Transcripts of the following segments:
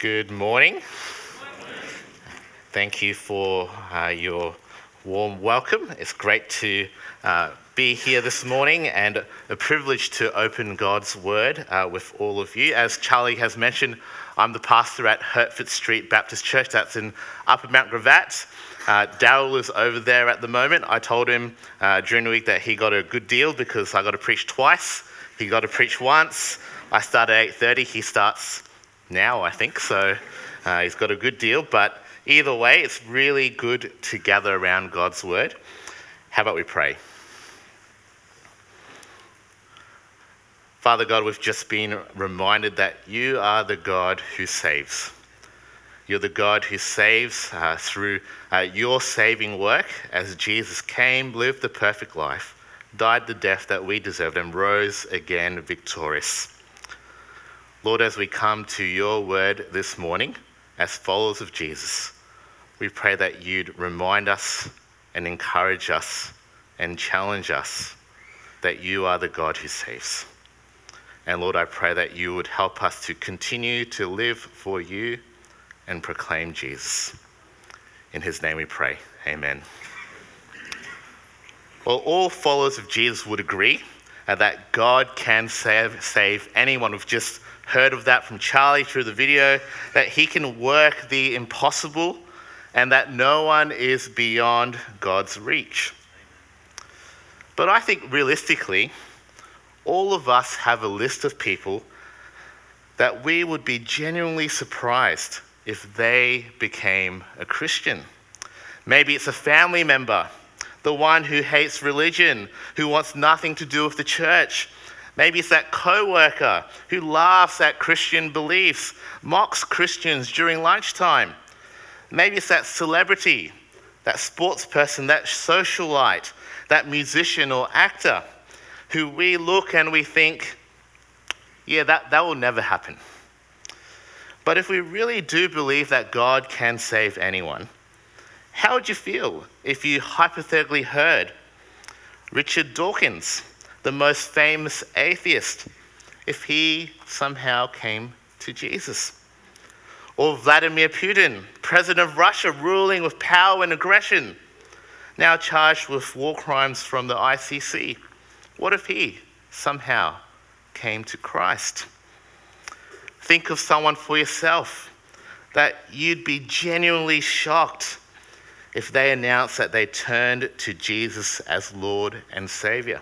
Good morning. Thank you for uh, your warm welcome. It's great to uh, be here this morning and a privilege to open God's Word uh, with all of you. As Charlie has mentioned, I'm the pastor at Hertford Street Baptist Church, that's in Upper Mount Gravatt. Uh, Daryl is over there at the moment. I told him uh, during the week that he got a good deal because I got to preach twice. He got to preach once. I start at 8:30. He starts now, I think. So uh, he's got a good deal. But either way, it's really good to gather around God's word. How about we pray? Father God, we've just been reminded that you are the God who saves. You're the God who saves uh, through uh, your saving work as Jesus came, lived the perfect life, died the death that we deserved, and rose again victorious. Lord, as we come to your word this morning as followers of Jesus, we pray that you'd remind us and encourage us and challenge us that you are the God who saves. And Lord, I pray that you would help us to continue to live for you and proclaim Jesus. In his name we pray. Amen. Well, all followers of Jesus would agree that God can save, save anyone. We've just heard of that from Charlie through the video, that he can work the impossible and that no one is beyond God's reach. But I think realistically, all of us have a list of people that we would be genuinely surprised if they became a Christian. Maybe it's a family member, the one who hates religion, who wants nothing to do with the church Maybe it's that coworker who laughs at Christian beliefs, mocks Christians during lunchtime. Maybe it's that celebrity, that sports person, that socialite, that musician or actor who we look and we think, yeah, that, that will never happen. But if we really do believe that God can save anyone, how would you feel if you hypothetically heard Richard Dawkins the most famous atheist, if he somehow came to Jesus. Or Vladimir Putin, president of Russia, ruling with power and aggression, now charged with war crimes from the ICC. What if he somehow came to Christ? Think of someone for yourself that you'd be genuinely shocked if they announced that they turned to Jesus as Lord and Savior.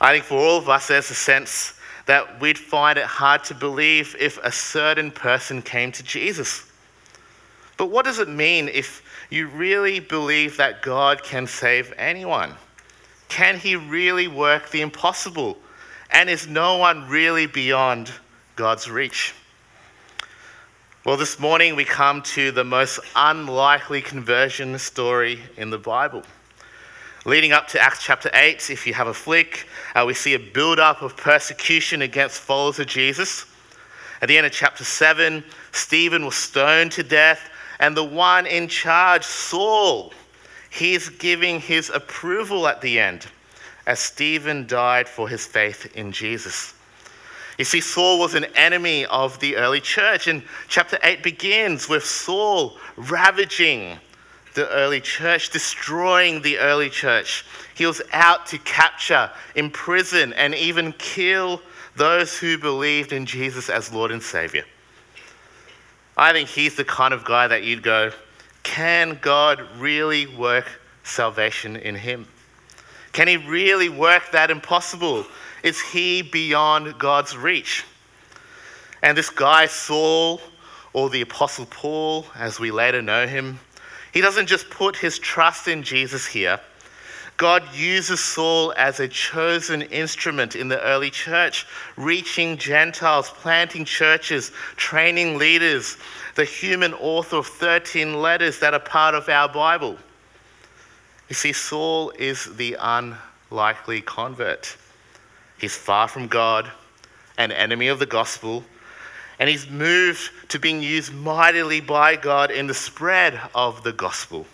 I think for all of us, there's a sense that we'd find it hard to believe if a certain person came to Jesus. But what does it mean if you really believe that God can save anyone? Can he really work the impossible? And is no one really beyond God's reach? Well, this morning we come to the most unlikely conversion story in the Bible. Leading up to Acts chapter 8, if you have a flick, uh, we see a build up of persecution against followers of Jesus. At the end of chapter 7, Stephen was stoned to death, and the one in charge, Saul, he's giving his approval at the end as Stephen died for his faith in Jesus. You see, Saul was an enemy of the early church, and chapter 8 begins with Saul ravaging the early church, destroying the early church. He was out to capture, imprison, and even kill those who believed in Jesus as Lord and Savior. I think he's the kind of guy that you'd go, can God really work salvation in him? Can he really work that impossible? Is he beyond God's reach? And this guy, Saul, or the Apostle Paul, as we later know him, he doesn't just put his trust in Jesus here. God uses Saul as a chosen instrument in the early church, reaching Gentiles, planting churches, training leaders, the human author of 13 letters that are part of our Bible. You see, Saul is the unlikely convert. He's far from God, an enemy of the gospel, and he's moved to being used mightily by God in the spread of the gospel.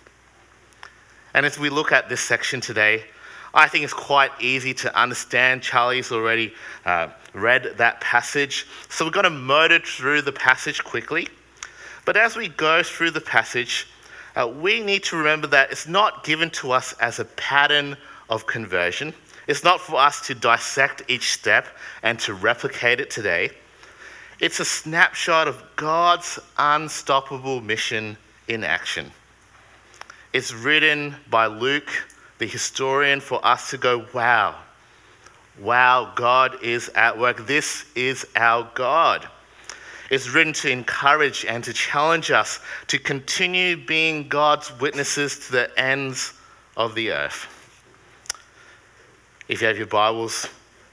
And as we look at this section today, I think it's quite easy to understand. Charlie's already uh, read that passage. So we're going to motor through the passage quickly. But as we go through the passage, uh, we need to remember that it's not given to us as a pattern of conversion. It's not for us to dissect each step and to replicate it today. It's a snapshot of God's unstoppable mission in action. It's written by Luke, the historian, for us to go, wow, wow, God is at work. This is our God. It's written to encourage and to challenge us to continue being God's witnesses to the ends of the earth. If you have your Bibles,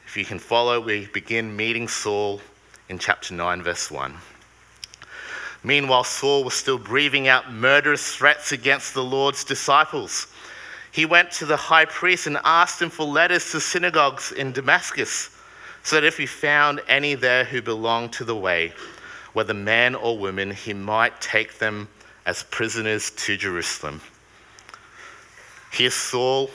if you can follow, we begin meeting Saul in chapter 9, verse 1. Meanwhile, Saul was still breathing out murderous threats against the Lord's disciples. He went to the high priest and asked him for letters to synagogues in Damascus, so that if he found any there who belonged to the way, whether man or woman, he might take them as prisoners to Jerusalem. Here's Saul,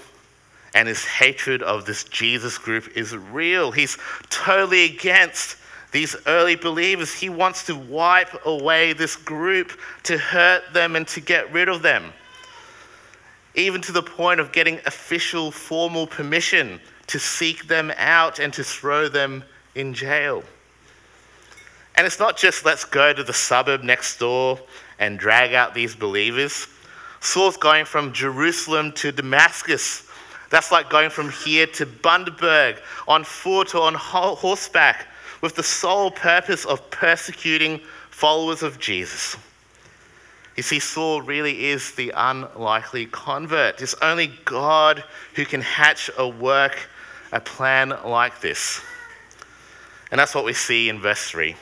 and his hatred of this Jesus group is real. He's totally against these early believers. He wants to wipe away this group, to hurt them, and to get rid of them. Even to the point of getting official, formal permission to seek them out and to throw them in jail. And it's not just let's go to the suburb next door and drag out these believers. Saul's going from Jerusalem to Damascus. That's like going from here to Bundaberg on foot or on horseback with the sole purpose of persecuting followers of Jesus. You see, Saul really is the unlikely convert. It's only God who can hatch a work, a plan like this. And that's what we see in verse 3.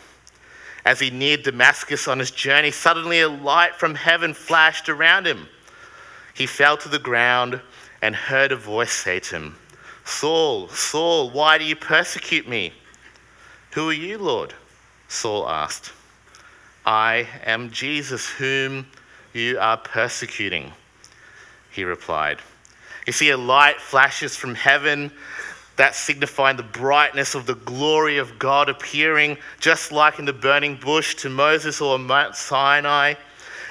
As he neared Damascus on his journey, suddenly a light from heaven flashed around him. He fell to the ground and heard a voice say to him, Saul, Saul, why do you persecute me? Who are you, Lord? Saul asked. I am Jesus, whom you are persecuting, he replied. You see, a light flashes from heaven that signifying the brightness of the glory of God appearing, just like in the burning bush to Moses or Mount Sinai.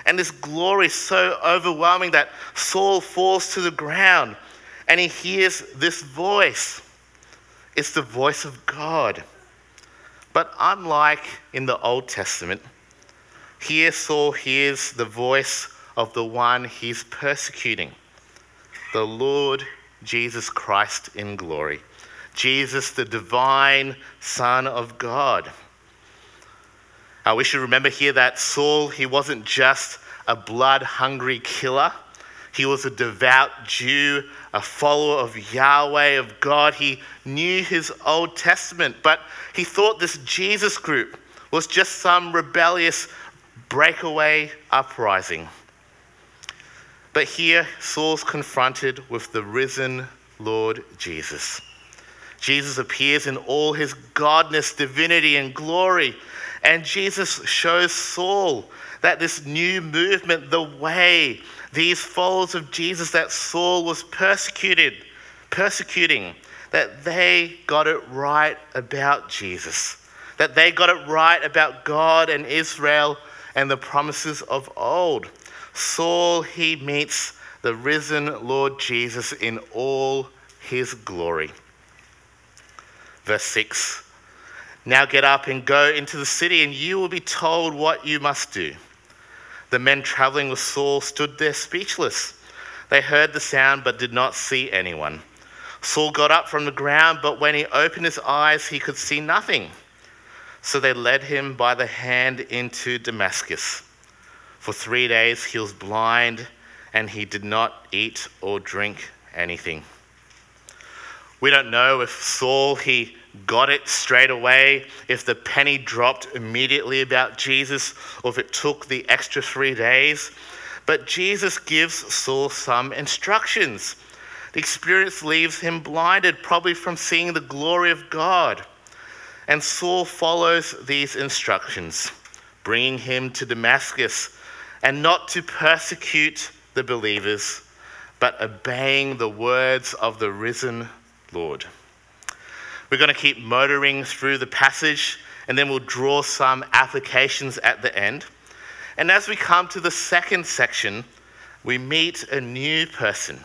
And this glory is so overwhelming that Saul falls to the ground and he hears this voice. It's the voice of God. But unlike in the Old Testament, here Saul hears the voice of the one he's persecuting, the Lord Jesus Christ in glory. Jesus, the divine Son of God. Uh, we should remember here that Saul, he wasn't just a blood hungry killer. He was a devout Jew, a follower of Yahweh, of God. He knew his Old Testament, but he thought this Jesus group was just some rebellious breakaway uprising. But here, Saul's confronted with the risen Lord Jesus. Jesus appears in all his godness, divinity, and glory. And Jesus shows Saul that this new movement, the way, these followers of Jesus that Saul was persecuted, persecuting, that they got it right about Jesus, that they got it right about God and Israel and the promises of old. Saul, he meets the risen Lord Jesus in all his glory. Verse 6 Now get up and go into the city, and you will be told what you must do. The men traveling with Saul stood there speechless. They heard the sound but did not see anyone. Saul got up from the ground, but when he opened his eyes, he could see nothing. So they led him by the hand into Damascus. For three days he was blind, and he did not eat or drink anything. We don't know if Saul he got it straight away, if the penny dropped immediately about Jesus, or if it took the extra three days. But Jesus gives Saul some instructions. The experience leaves him blinded, probably from seeing the glory of God. And Saul follows these instructions, bringing him to Damascus, and not to persecute the believers, but obeying the words of the risen Lord. We're going to keep motoring through the passage and then we'll draw some applications at the end. And as we come to the second section, we meet a new person,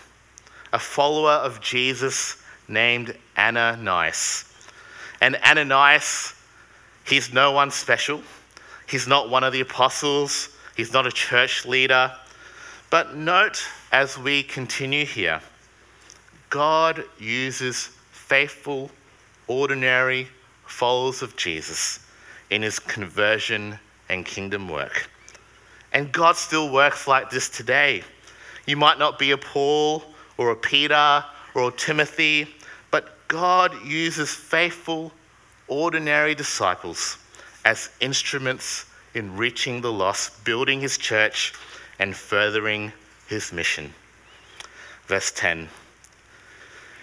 a follower of Jesus named Ananias. And Ananias, he's no one special. He's not one of the apostles. He's not a church leader. But note as we continue here, God uses faithful, ordinary followers of Jesus in his conversion and kingdom work. And God still works like this today. You might not be a Paul or a Peter or a Timothy, but God uses faithful, ordinary disciples as instruments in reaching the lost, building his church, and furthering his mission. Verse 10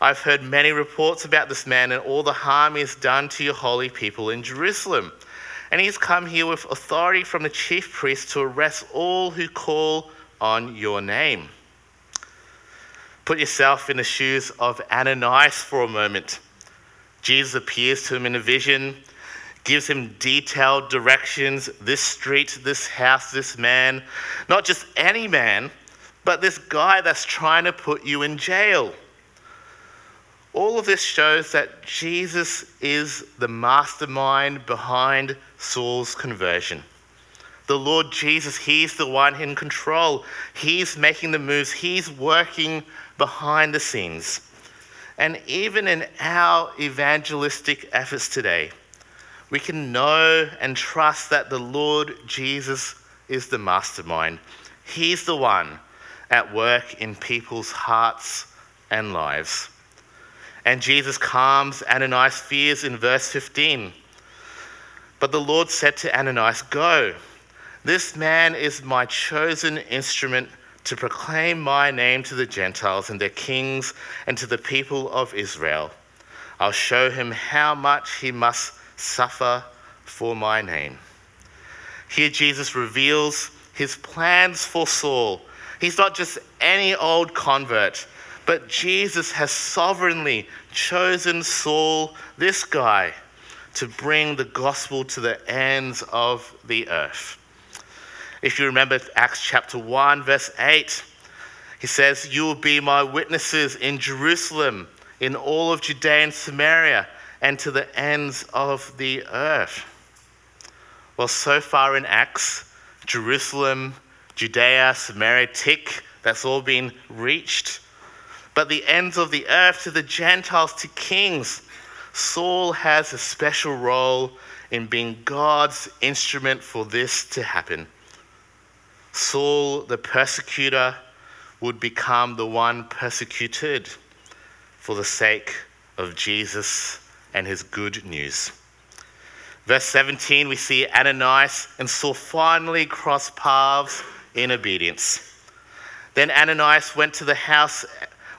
I've heard many reports about this man and all the harm he has done to your holy people in Jerusalem. And he's come here with authority from the chief priest to arrest all who call on your name. Put yourself in the shoes of Ananias for a moment. Jesus appears to him in a vision, gives him detailed directions this street, this house, this man. Not just any man, but this guy that's trying to put you in jail. All of this shows that Jesus is the mastermind behind Saul's conversion. The Lord Jesus, He's the one in control. He's making the moves, He's working behind the scenes. And even in our evangelistic efforts today, we can know and trust that the Lord Jesus is the mastermind. He's the one at work in people's hearts and lives. And Jesus calms Ananias' fears in verse 15. But the Lord said to Ananias, Go, this man is my chosen instrument to proclaim my name to the Gentiles and their kings and to the people of Israel. I'll show him how much he must suffer for my name. Here, Jesus reveals his plans for Saul. He's not just any old convert, but Jesus has sovereignly chosen Saul, this guy, to bring the gospel to the ends of the earth. If you remember Acts chapter 1, verse 8, he says, You will be my witnesses in Jerusalem, in all of Judea and Samaria, and to the ends of the earth. Well, so far in Acts, Jerusalem, Judea, Samaria, tick, that's all been reached. But the ends of the earth to the Gentiles, to kings, Saul has a special role in being God's instrument for this to happen. Saul, the persecutor, would become the one persecuted for the sake of Jesus and his good news. Verse 17, we see Ananias and Saul finally cross paths in obedience. Then Ananias went to the house,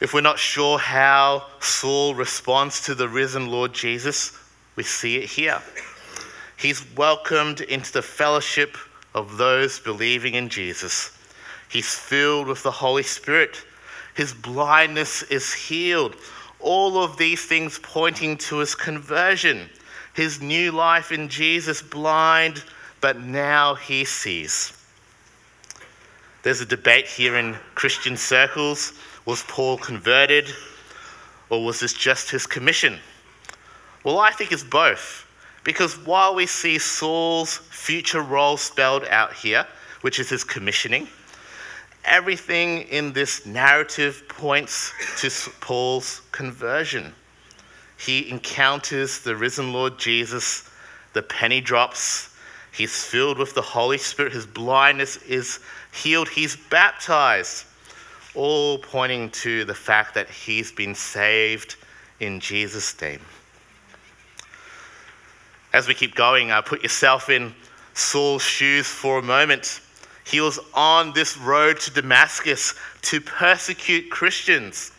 If we're not sure how Saul responds to the risen Lord Jesus, we see it here. He's welcomed into the fellowship of those believing in Jesus. He's filled with the Holy Spirit. His blindness is healed. All of these things pointing to his conversion, his new life in Jesus, blind, but now he sees. There's a debate here in Christian circles was Paul converted, or was this just his commission? Well, I think it's both. Because while we see Saul's future role spelled out here, which is his commissioning, everything in this narrative points to Paul's conversion. He encounters the risen Lord Jesus, the penny drops, he's filled with the Holy Spirit, his blindness is healed, he's baptized, all pointing to the fact that he's been saved in Jesus' name. As we keep going, uh, put yourself in Saul's shoes for a moment. He was on this road to Damascus to persecute Christians.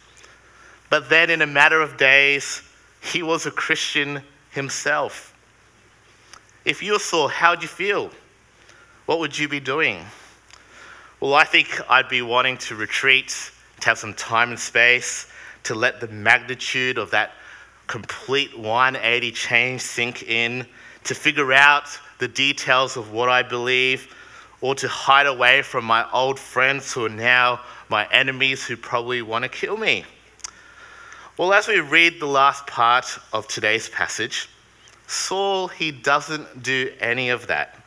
But then, in a matter of days, he was a Christian himself. If you saw, how'd you feel? What would you be doing? Well, I think I'd be wanting to retreat, to have some time and space, to let the magnitude of that complete 180 change sink in, to figure out the details of what I believe, or to hide away from my old friends who are now my enemies who probably want to kill me. Well, as we read the last part of today's passage, Saul, he doesn't do any of that.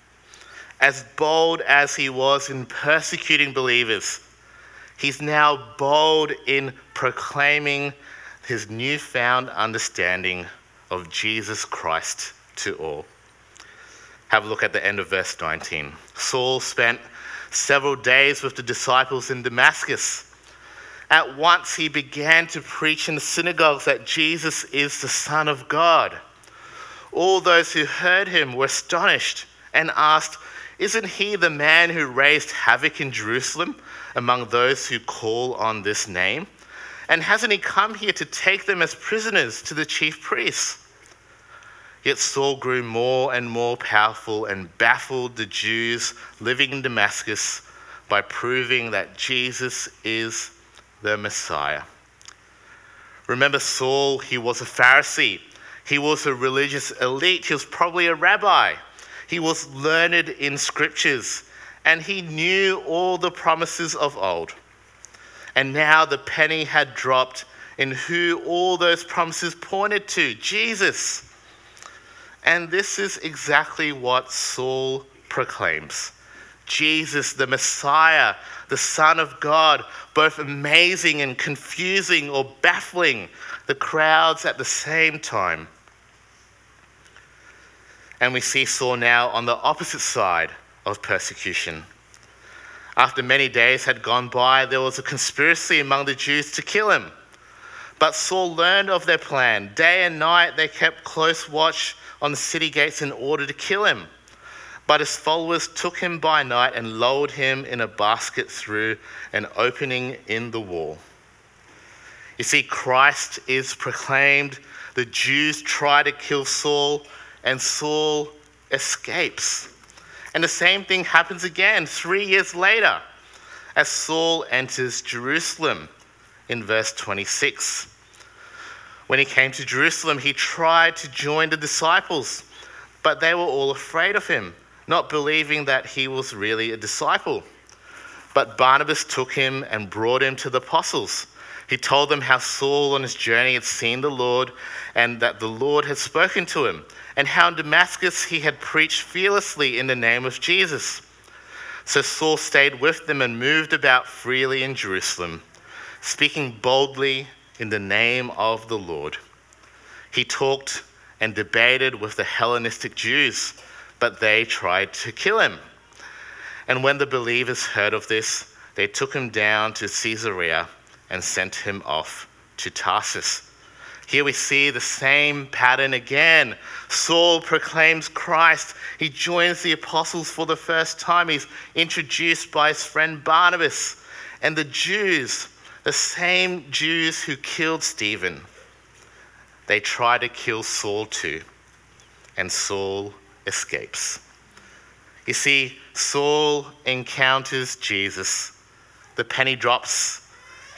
As bold as he was in persecuting believers, he's now bold in proclaiming his newfound understanding of Jesus Christ to all. Have a look at the end of verse 19. Saul spent several days with the disciples in Damascus at once he began to preach in the synagogues that Jesus is the Son of God. All those who heard him were astonished and asked, Isn't he the man who raised havoc in Jerusalem among those who call on this name? And hasn't he come here to take them as prisoners to the chief priests? Yet Saul grew more and more powerful and baffled the Jews living in Damascus by proving that Jesus is the Messiah. Remember Saul, he was a Pharisee. He was a religious elite. He was probably a rabbi. He was learned in scriptures and he knew all the promises of old. And now the penny had dropped in who all those promises pointed to Jesus. And this is exactly what Saul proclaims Jesus, the Messiah, the Son of God, both amazing and confusing or baffling the crowds at the same time. And we see Saul now on the opposite side of persecution. After many days had gone by, there was a conspiracy among the Jews to kill him. But Saul learned of their plan. Day and night they kept close watch on the city gates in order to kill him. But his followers took him by night and lowered him in a basket through an opening in the wall. You see, Christ is proclaimed. The Jews try to kill Saul, and Saul escapes. And the same thing happens again three years later as Saul enters Jerusalem in verse 26. When he came to Jerusalem, he tried to join the disciples, but they were all afraid of him not believing that he was really a disciple. But Barnabas took him and brought him to the apostles. He told them how Saul on his journey had seen the Lord and that the Lord had spoken to him, and how in Damascus he had preached fearlessly in the name of Jesus. So Saul stayed with them and moved about freely in Jerusalem, speaking boldly in the name of the Lord. He talked and debated with the Hellenistic Jews but they tried to kill him. And when the believers heard of this, they took him down to Caesarea and sent him off to Tarsus. Here we see the same pattern again. Saul proclaims Christ. He joins the apostles for the first time. He's introduced by his friend Barnabas. And the Jews, the same Jews who killed Stephen, they try to kill Saul too. And Saul escapes. You see, Saul encounters Jesus. The penny drops.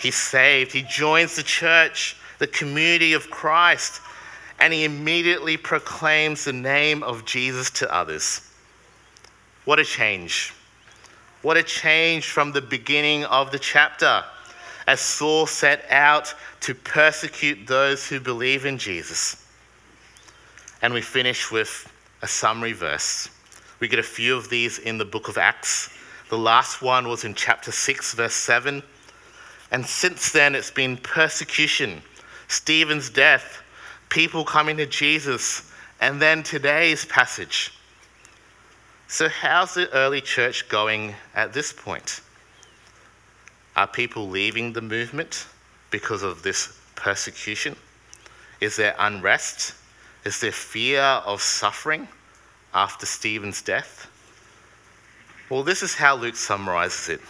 He's saved. He joins the church, the community of Christ, and he immediately proclaims the name of Jesus to others. What a change. What a change from the beginning of the chapter as Saul set out to persecute those who believe in Jesus. And we finish with a summary verse. We get a few of these in the book of Acts. The last one was in chapter 6, verse 7. And since then, it's been persecution, Stephen's death, people coming to Jesus, and then today's passage. So, how's the early church going at this point? Are people leaving the movement because of this persecution? Is there unrest? Is there fear of suffering after Stephen's death? Well, this is how Luke summarizes it.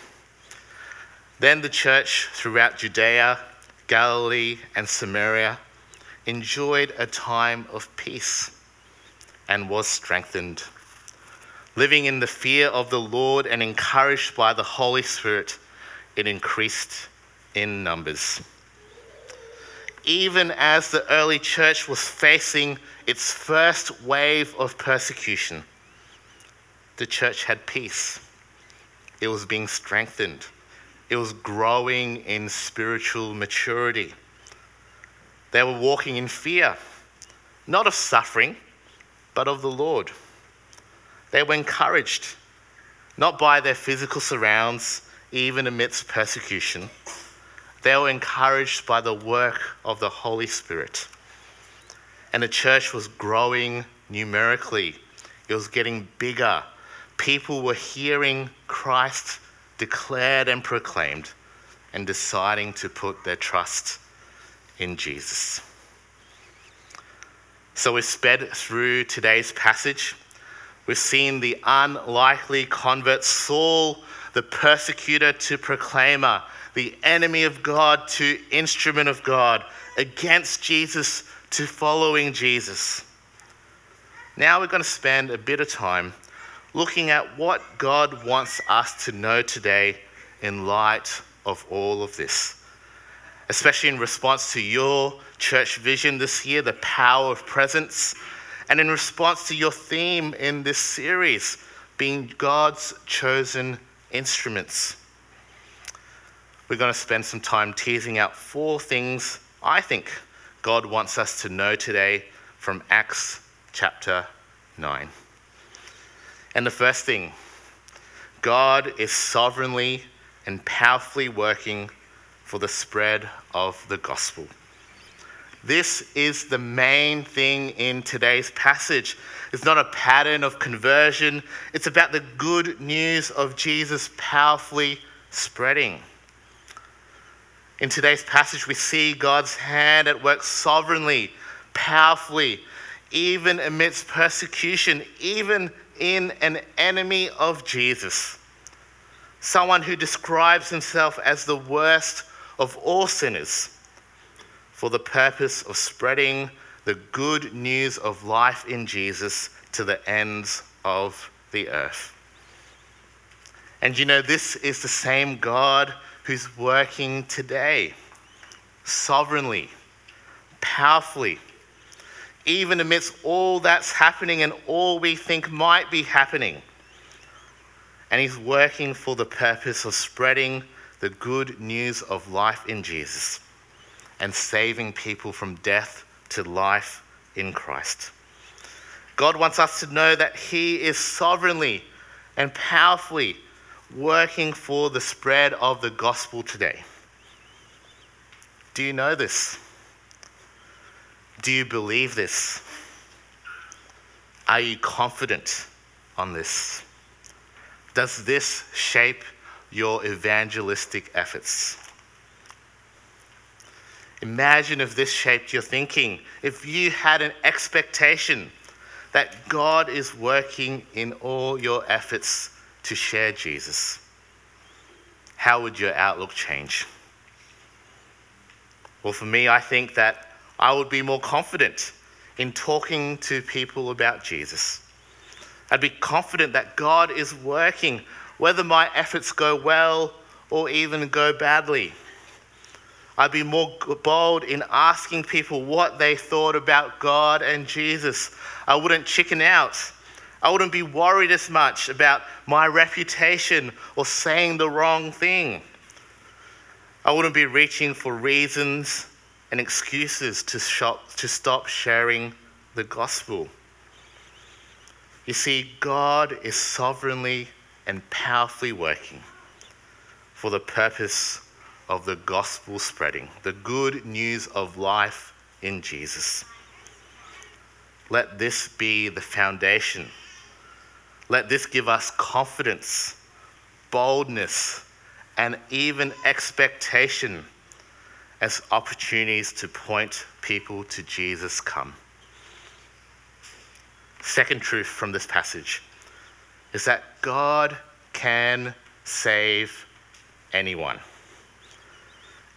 Then the church throughout Judea, Galilee, and Samaria enjoyed a time of peace and was strengthened. Living in the fear of the Lord and encouraged by the Holy Spirit, it increased in numbers. Even as the early church was facing its first wave of persecution, the church had peace. It was being strengthened. It was growing in spiritual maturity. They were walking in fear, not of suffering, but of the Lord. They were encouraged, not by their physical surrounds, even amidst persecution. They were encouraged by the work of the Holy Spirit. And the church was growing numerically, it was getting bigger. People were hearing Christ declared and proclaimed and deciding to put their trust in Jesus. So we've sped through today's passage. We've seen the unlikely convert Saul, the persecutor to proclaimer, the enemy of God to instrument of God, against Jesus to following Jesus. Now we're going to spend a bit of time looking at what God wants us to know today in light of all of this, especially in response to your church vision this year, the power of presence, and in response to your theme in this series, being God's chosen instruments. We're going to spend some time teasing out four things I think God wants us to know today from Acts chapter 9. And the first thing God is sovereignly and powerfully working for the spread of the gospel. This is the main thing in today's passage. It's not a pattern of conversion, it's about the good news of Jesus powerfully spreading. In today's passage, we see God's hand at work sovereignly, powerfully, even amidst persecution, even in an enemy of Jesus, someone who describes himself as the worst of all sinners, for the purpose of spreading the good news of life in Jesus to the ends of the earth. And you know, this is the same God who's working today, sovereignly, powerfully even amidst all that's happening and all we think might be happening. And He's working for the purpose of spreading the good news of life in Jesus and saving people from death to life in Christ. God wants us to know that He is sovereignly and powerfully working for the spread of the gospel today. Do you know this? Do you believe this? Are you confident on this? Does this shape your evangelistic efforts? Imagine if this shaped your thinking, if you had an expectation that God is working in all your efforts to share Jesus. How would your outlook change? Well, for me, I think that I would be more confident in talking to people about Jesus. I'd be confident that God is working, whether my efforts go well or even go badly. I'd be more bold in asking people what they thought about God and Jesus. I wouldn't chicken out. I wouldn't be worried as much about my reputation or saying the wrong thing. I wouldn't be reaching for reasons and excuses to, shop, to stop sharing the gospel. You see, God is sovereignly and powerfully working for the purpose of the gospel spreading, the good news of life in Jesus. Let this be the foundation. Let this give us confidence, boldness, and even expectation as opportunities to point people to Jesus come. Second truth from this passage is that God can save anyone.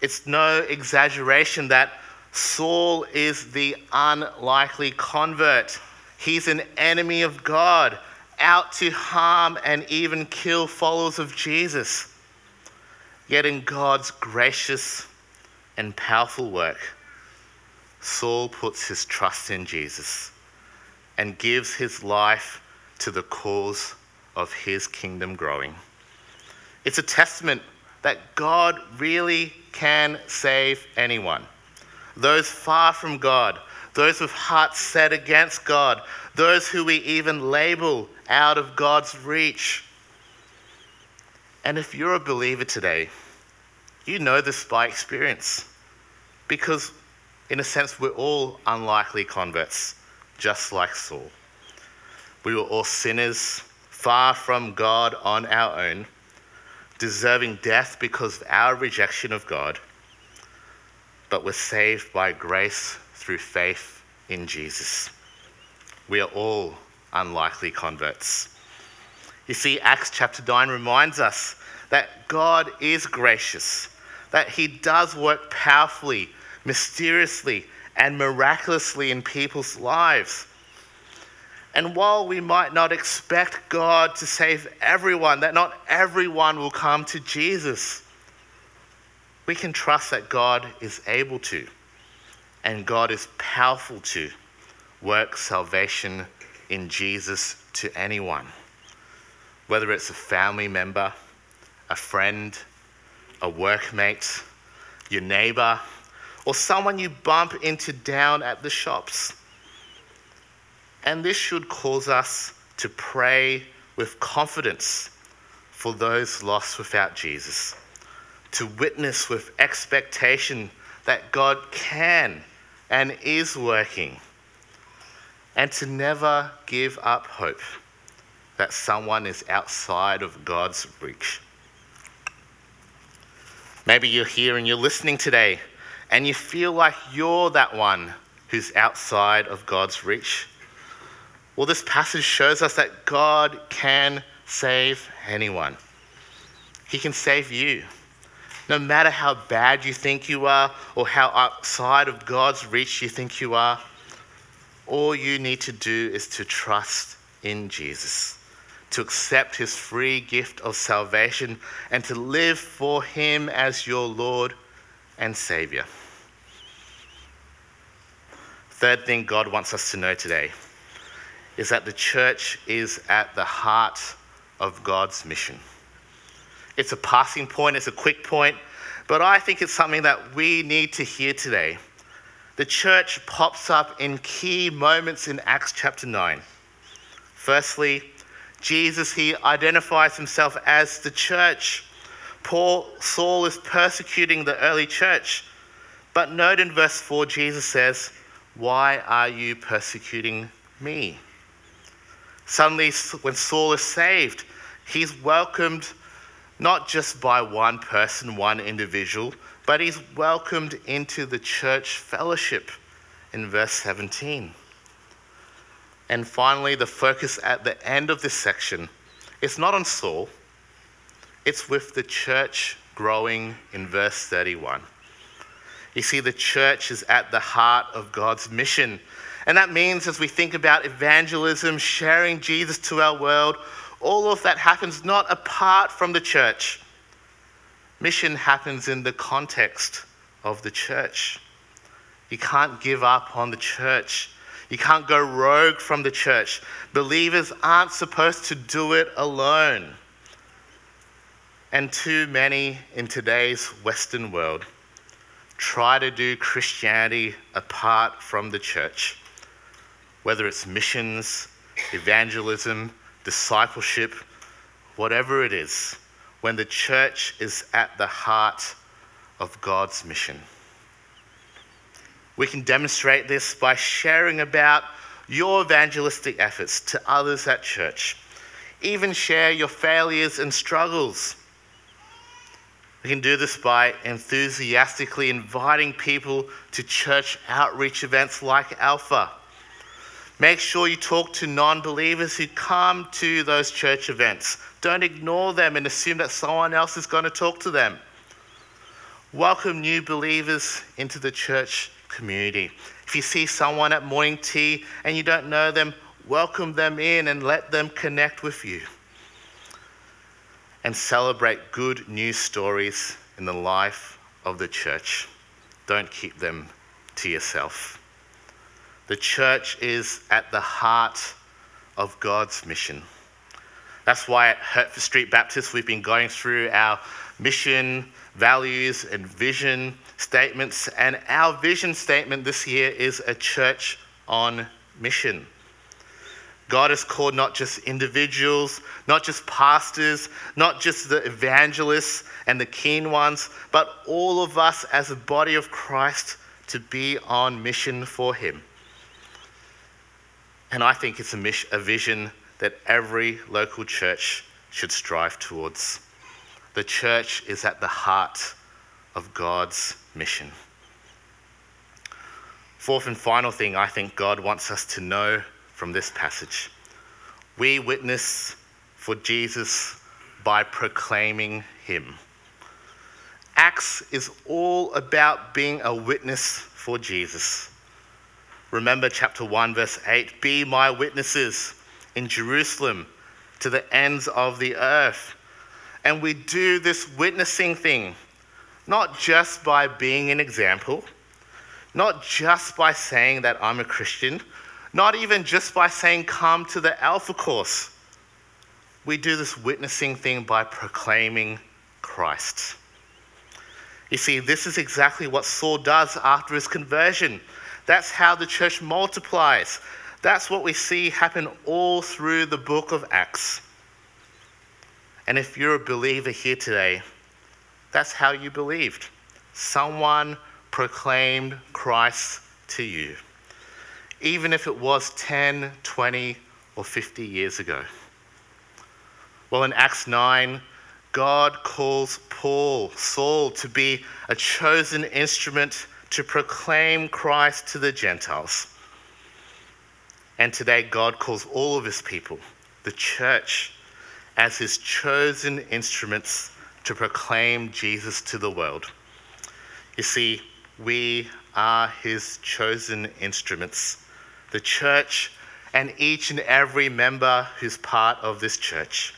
It's no exaggeration that Saul is the unlikely convert. He's an enemy of God, out to harm and even kill followers of Jesus. Yet in God's gracious and powerful work, Saul puts his trust in Jesus and gives his life to the cause of his kingdom growing. It's a testament that God really can save anyone. Those far from God, those with hearts set against God, those who we even label out of God's reach. And if you're a believer today, you know this by experience. Because, in a sense, we're all unlikely converts, just like Saul. We were all sinners, far from God on our own, deserving death because of our rejection of God, but we're saved by grace through faith in Jesus. We are all unlikely converts. You see, Acts chapter 9 reminds us that God is gracious, that He does work powerfully, mysteriously, and miraculously in people's lives. And while we might not expect God to save everyone, that not everyone will come to Jesus, we can trust that God is able to, and God is powerful to work salvation in Jesus to anyone, whether it's a family member, a friend, a workmate, your neighbor, or someone you bump into down at the shops. And this should cause us to pray with confidence for those lost without Jesus, to witness with expectation that God can and is working, and to never give up hope that someone is outside of God's reach. Maybe you're here and you're listening today and you feel like you're that one who's outside of God's reach. Well, this passage shows us that God can save anyone. He can save you. No matter how bad you think you are or how outside of God's reach you think you are, all you need to do is to trust in Jesus to accept his free gift of salvation and to live for him as your Lord and Savior. Third thing God wants us to know today is that the church is at the heart of God's mission. It's a passing point, it's a quick point, but I think it's something that we need to hear today. The church pops up in key moments in Acts chapter 9. Firstly, Jesus here identifies himself as the church. Paul, Saul is persecuting the early church. But note in verse 4, Jesus says, Why are you persecuting me? Suddenly, when Saul is saved, he's welcomed not just by one person, one individual, but he's welcomed into the church fellowship in verse 17. And finally, the focus at the end of this section it's not on Saul, it's with the church growing in verse 31. You see, the church is at the heart of God's mission. And that means as we think about evangelism, sharing Jesus to our world, all of that happens not apart from the church. Mission happens in the context of the church. You can't give up on the church. You can't go rogue from the church. Believers aren't supposed to do it alone. And too many in today's Western world try to do Christianity apart from the church, whether it's missions, evangelism, discipleship, whatever it is, when the church is at the heart of God's mission. We can demonstrate this by sharing about your evangelistic efforts to others at church. Even share your failures and struggles. We can do this by enthusiastically inviting people to church outreach events like Alpha. Make sure you talk to non believers who come to those church events. Don't ignore them and assume that someone else is going to talk to them. Welcome new believers into the church community. If you see someone at morning tea and you don't know them, welcome them in and let them connect with you. And celebrate good news stories in the life of the church. Don't keep them to yourself. The church is at the heart of God's mission. That's why at Hertford Street Baptist we've been going through our mission, values, and vision statements. And our vision statement this year is a church on mission. God has called not just individuals, not just pastors, not just the evangelists and the keen ones, but all of us as a body of Christ to be on mission for Him. And I think it's a, mission, a vision that every local church should strive towards. The church is at the heart of God's mission. Fourth and final thing I think God wants us to know from this passage we witness for Jesus by proclaiming him. Acts is all about being a witness for Jesus. Remember chapter 1, verse 8 Be my witnesses in Jerusalem to the ends of the earth. And we do this witnessing thing not just by being an example, not just by saying that I'm a Christian, not even just by saying, Come to the Alpha course. We do this witnessing thing by proclaiming Christ. You see, this is exactly what Saul does after his conversion. That's how the church multiplies. That's what we see happen all through the book of Acts. And if you're a believer here today, that's how you believed. Someone proclaimed Christ to you, even if it was 10, 20, or 50 years ago. Well, in Acts 9, God calls Paul, Saul, to be a chosen instrument to proclaim Christ to the Gentiles. And today, God calls all of his people, the church, as his chosen instruments to proclaim Jesus to the world. You see, we are his chosen instruments. The church and each and every member who's part of this church.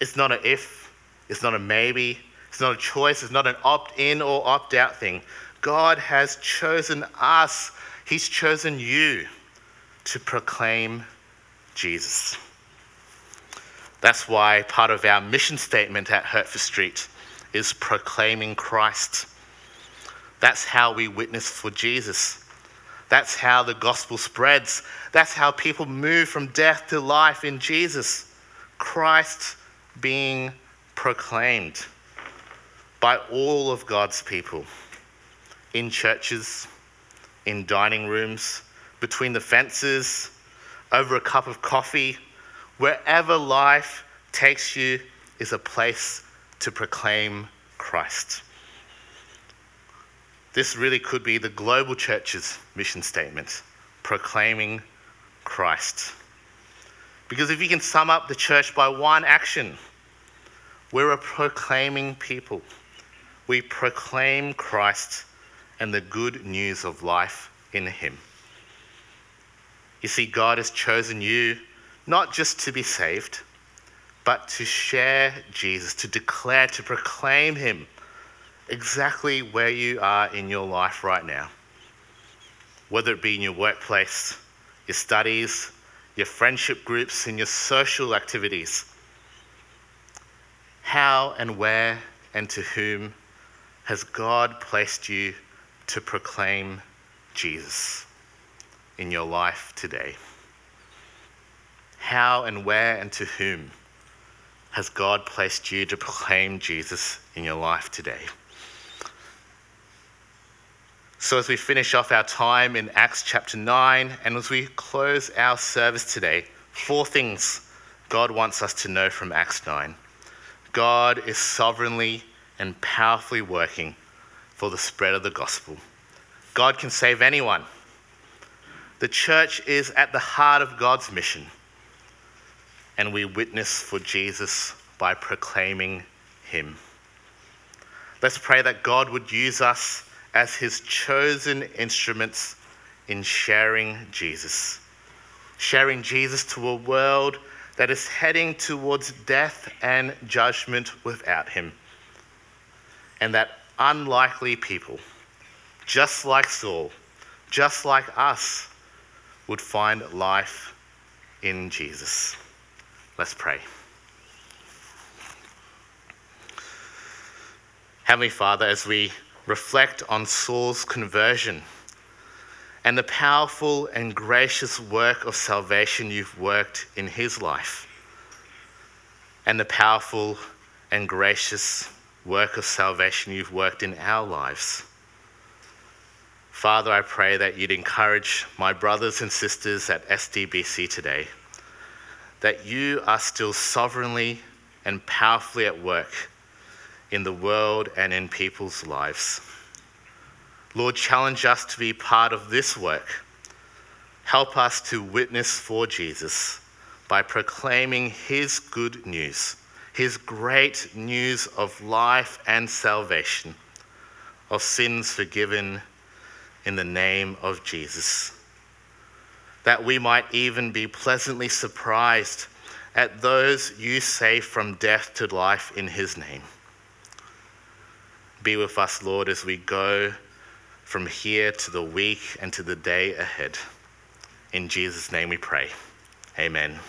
It's not an if, it's not a maybe, it's not a choice, it's not an opt in or opt out thing. God has chosen us, He's chosen you to proclaim Jesus. That's why part of our mission statement at Hertford Street is proclaiming Christ. That's how we witness for Jesus. That's how the gospel spreads. That's how people move from death to life in Jesus. Christ being proclaimed by all of God's people in churches, in dining rooms, between the fences, over a cup of coffee Wherever life takes you is a place to proclaim Christ. This really could be the global church's mission statement proclaiming Christ. Because if you can sum up the church by one action, we're a proclaiming people. We proclaim Christ and the good news of life in Him. You see, God has chosen you not just to be saved, but to share Jesus, to declare, to proclaim Him exactly where you are in your life right now. Whether it be in your workplace, your studies, your friendship groups, and your social activities. How and where and to whom has God placed you to proclaim Jesus in your life today? How and where and to whom has God placed you to proclaim Jesus in your life today? So, as we finish off our time in Acts chapter 9, and as we close our service today, four things God wants us to know from Acts 9. God is sovereignly and powerfully working for the spread of the gospel. God can save anyone. The church is at the heart of God's mission, and we witness for Jesus by proclaiming him. Let's pray that God would use us as his chosen instruments in sharing Jesus. Sharing Jesus to a world that is heading towards death and judgment without him. And that unlikely people, just like Saul, just like us, would find life in Jesus. Let's pray. Heavenly Father, as we reflect on Saul's conversion and the powerful and gracious work of salvation you've worked in his life, and the powerful and gracious work of salvation you've worked in our lives. Father, I pray that you'd encourage my brothers and sisters at SDBC today that you are still sovereignly and powerfully at work in the world and in people's lives. Lord, challenge us to be part of this work. Help us to witness for Jesus by proclaiming his good news, his great news of life and salvation, of sins forgiven in the name of Jesus. That we might even be pleasantly surprised at those you save from death to life in his name. Be with us, Lord, as we go from here to the week and to the day ahead. In Jesus' name we pray. Amen.